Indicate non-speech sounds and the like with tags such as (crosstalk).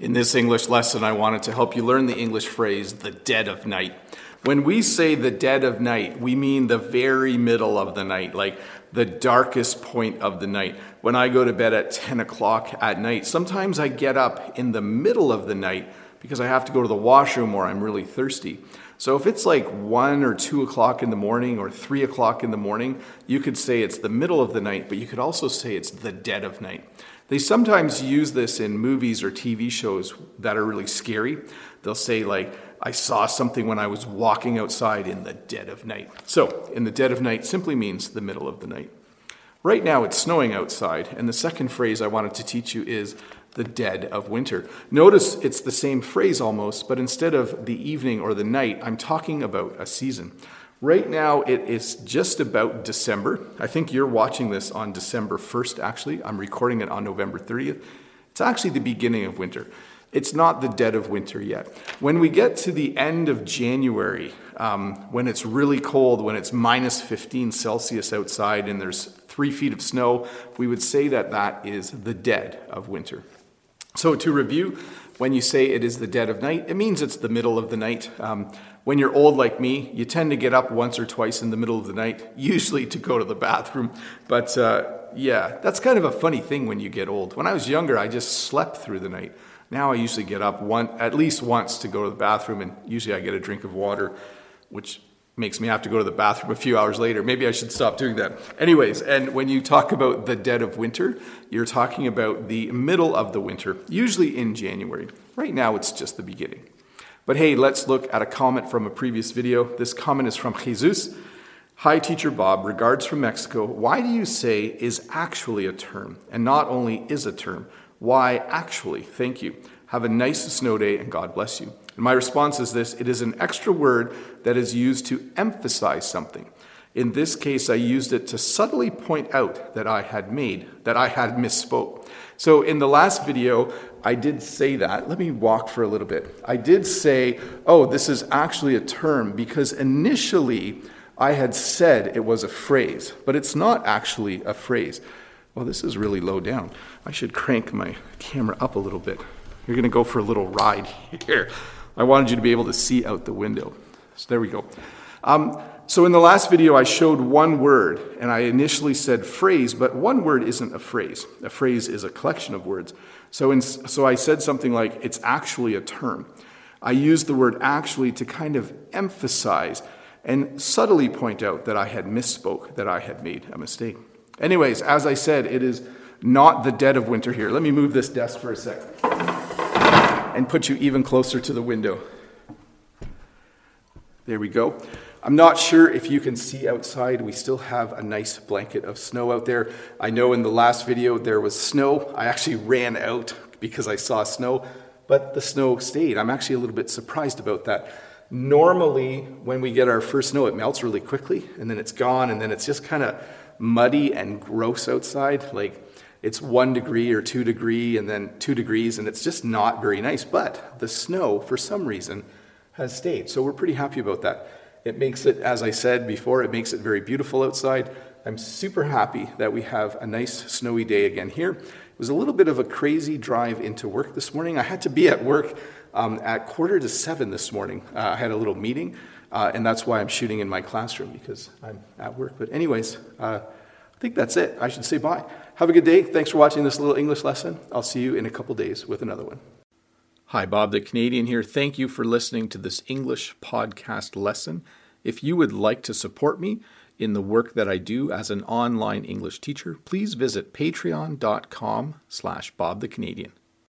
In this English lesson, I wanted to help you learn the English phrase, the dead of night. When we say the dead of night, we mean the very middle of the night, like the darkest point of the night. When I go to bed at 10 o'clock at night, sometimes I get up in the middle of the night because I have to go to the washroom or I'm really thirsty. So if it's like 1 or 2 o'clock in the morning or 3 o'clock in the morning, you could say it's the middle of the night, but you could also say it's the dead of night. They sometimes use this in movies or TV shows that are really scary. They'll say, like, I saw something when I was walking outside in the dead of night. So, in the dead of night simply means the middle of the night. Right now it's snowing outside, and the second phrase I wanted to teach you is the dead of winter. Notice it's the same phrase almost, but instead of the evening or the night, I'm talking about a season. Right now, it is just about December. I think you're watching this on December 1st, actually. I'm recording it on November 30th. It's actually the beginning of winter. It's not the dead of winter yet. When we get to the end of January, um, when it's really cold, when it's minus 15 Celsius outside and there's three feet of snow, we would say that that is the dead of winter. So, to review, when you say it is the dead of night, it means it's the middle of the night. Um, when you're old like me, you tend to get up once or twice in the middle of the night, (laughs) usually to go to the bathroom. But uh, yeah, that's kind of a funny thing when you get old. When I was younger, I just slept through the night. Now I usually get up one, at least once to go to the bathroom, and usually I get a drink of water, which makes me have to go to the bathroom a few hours later. Maybe I should stop doing that. Anyways, and when you talk about the dead of winter, you're talking about the middle of the winter, usually in January. Right now, it's just the beginning. But hey, let's look at a comment from a previous video. This comment is from Jesus. Hi, Teacher Bob. Regards from Mexico. Why do you say is actually a term and not only is a term? Why actually? Thank you. Have a nice snow day and God bless you. And my response is this it is an extra word that is used to emphasize something. In this case, I used it to subtly point out that I had made, that I had misspoke. So in the last video, I did say that. Let me walk for a little bit. I did say, oh, this is actually a term because initially I had said it was a phrase, but it's not actually a phrase. Well, this is really low down. I should crank my camera up a little bit. You're going to go for a little ride (laughs) here. I wanted you to be able to see out the window. So there we go. Um, so in the last video, I showed one word, and I initially said phrase, but one word isn't a phrase. A phrase is a collection of words. So, in, so I said something like, it's actually a term. I used the word actually to kind of emphasize and subtly point out that I had misspoke, that I had made a mistake. Anyways, as I said, it is not the dead of winter here. Let me move this desk for a sec and put you even closer to the window. There we go. I'm not sure if you can see outside. We still have a nice blanket of snow out there. I know in the last video there was snow. I actually ran out because I saw snow, but the snow stayed. I'm actually a little bit surprised about that. Normally, when we get our first snow, it melts really quickly and then it's gone, and then it's just kind of muddy and gross outside. Like it's one degree or two degree, and then two degrees, and it's just not very nice. But the snow, for some reason, has stayed. So we're pretty happy about that. It makes it, as I said before, it makes it very beautiful outside. I'm super happy that we have a nice snowy day again here. It was a little bit of a crazy drive into work this morning. I had to be at work um, at quarter to seven this morning. Uh, I had a little meeting, uh, and that's why I'm shooting in my classroom because I'm at work. But, anyways, uh, I think that's it. I should say bye. Have a good day. Thanks for watching this little English lesson. I'll see you in a couple days with another one. Hi, Bob the Canadian here. Thank you for listening to this English podcast lesson. If you would like to support me in the work that I do as an online English teacher, please visit patreon.com slash Bob the Canadian.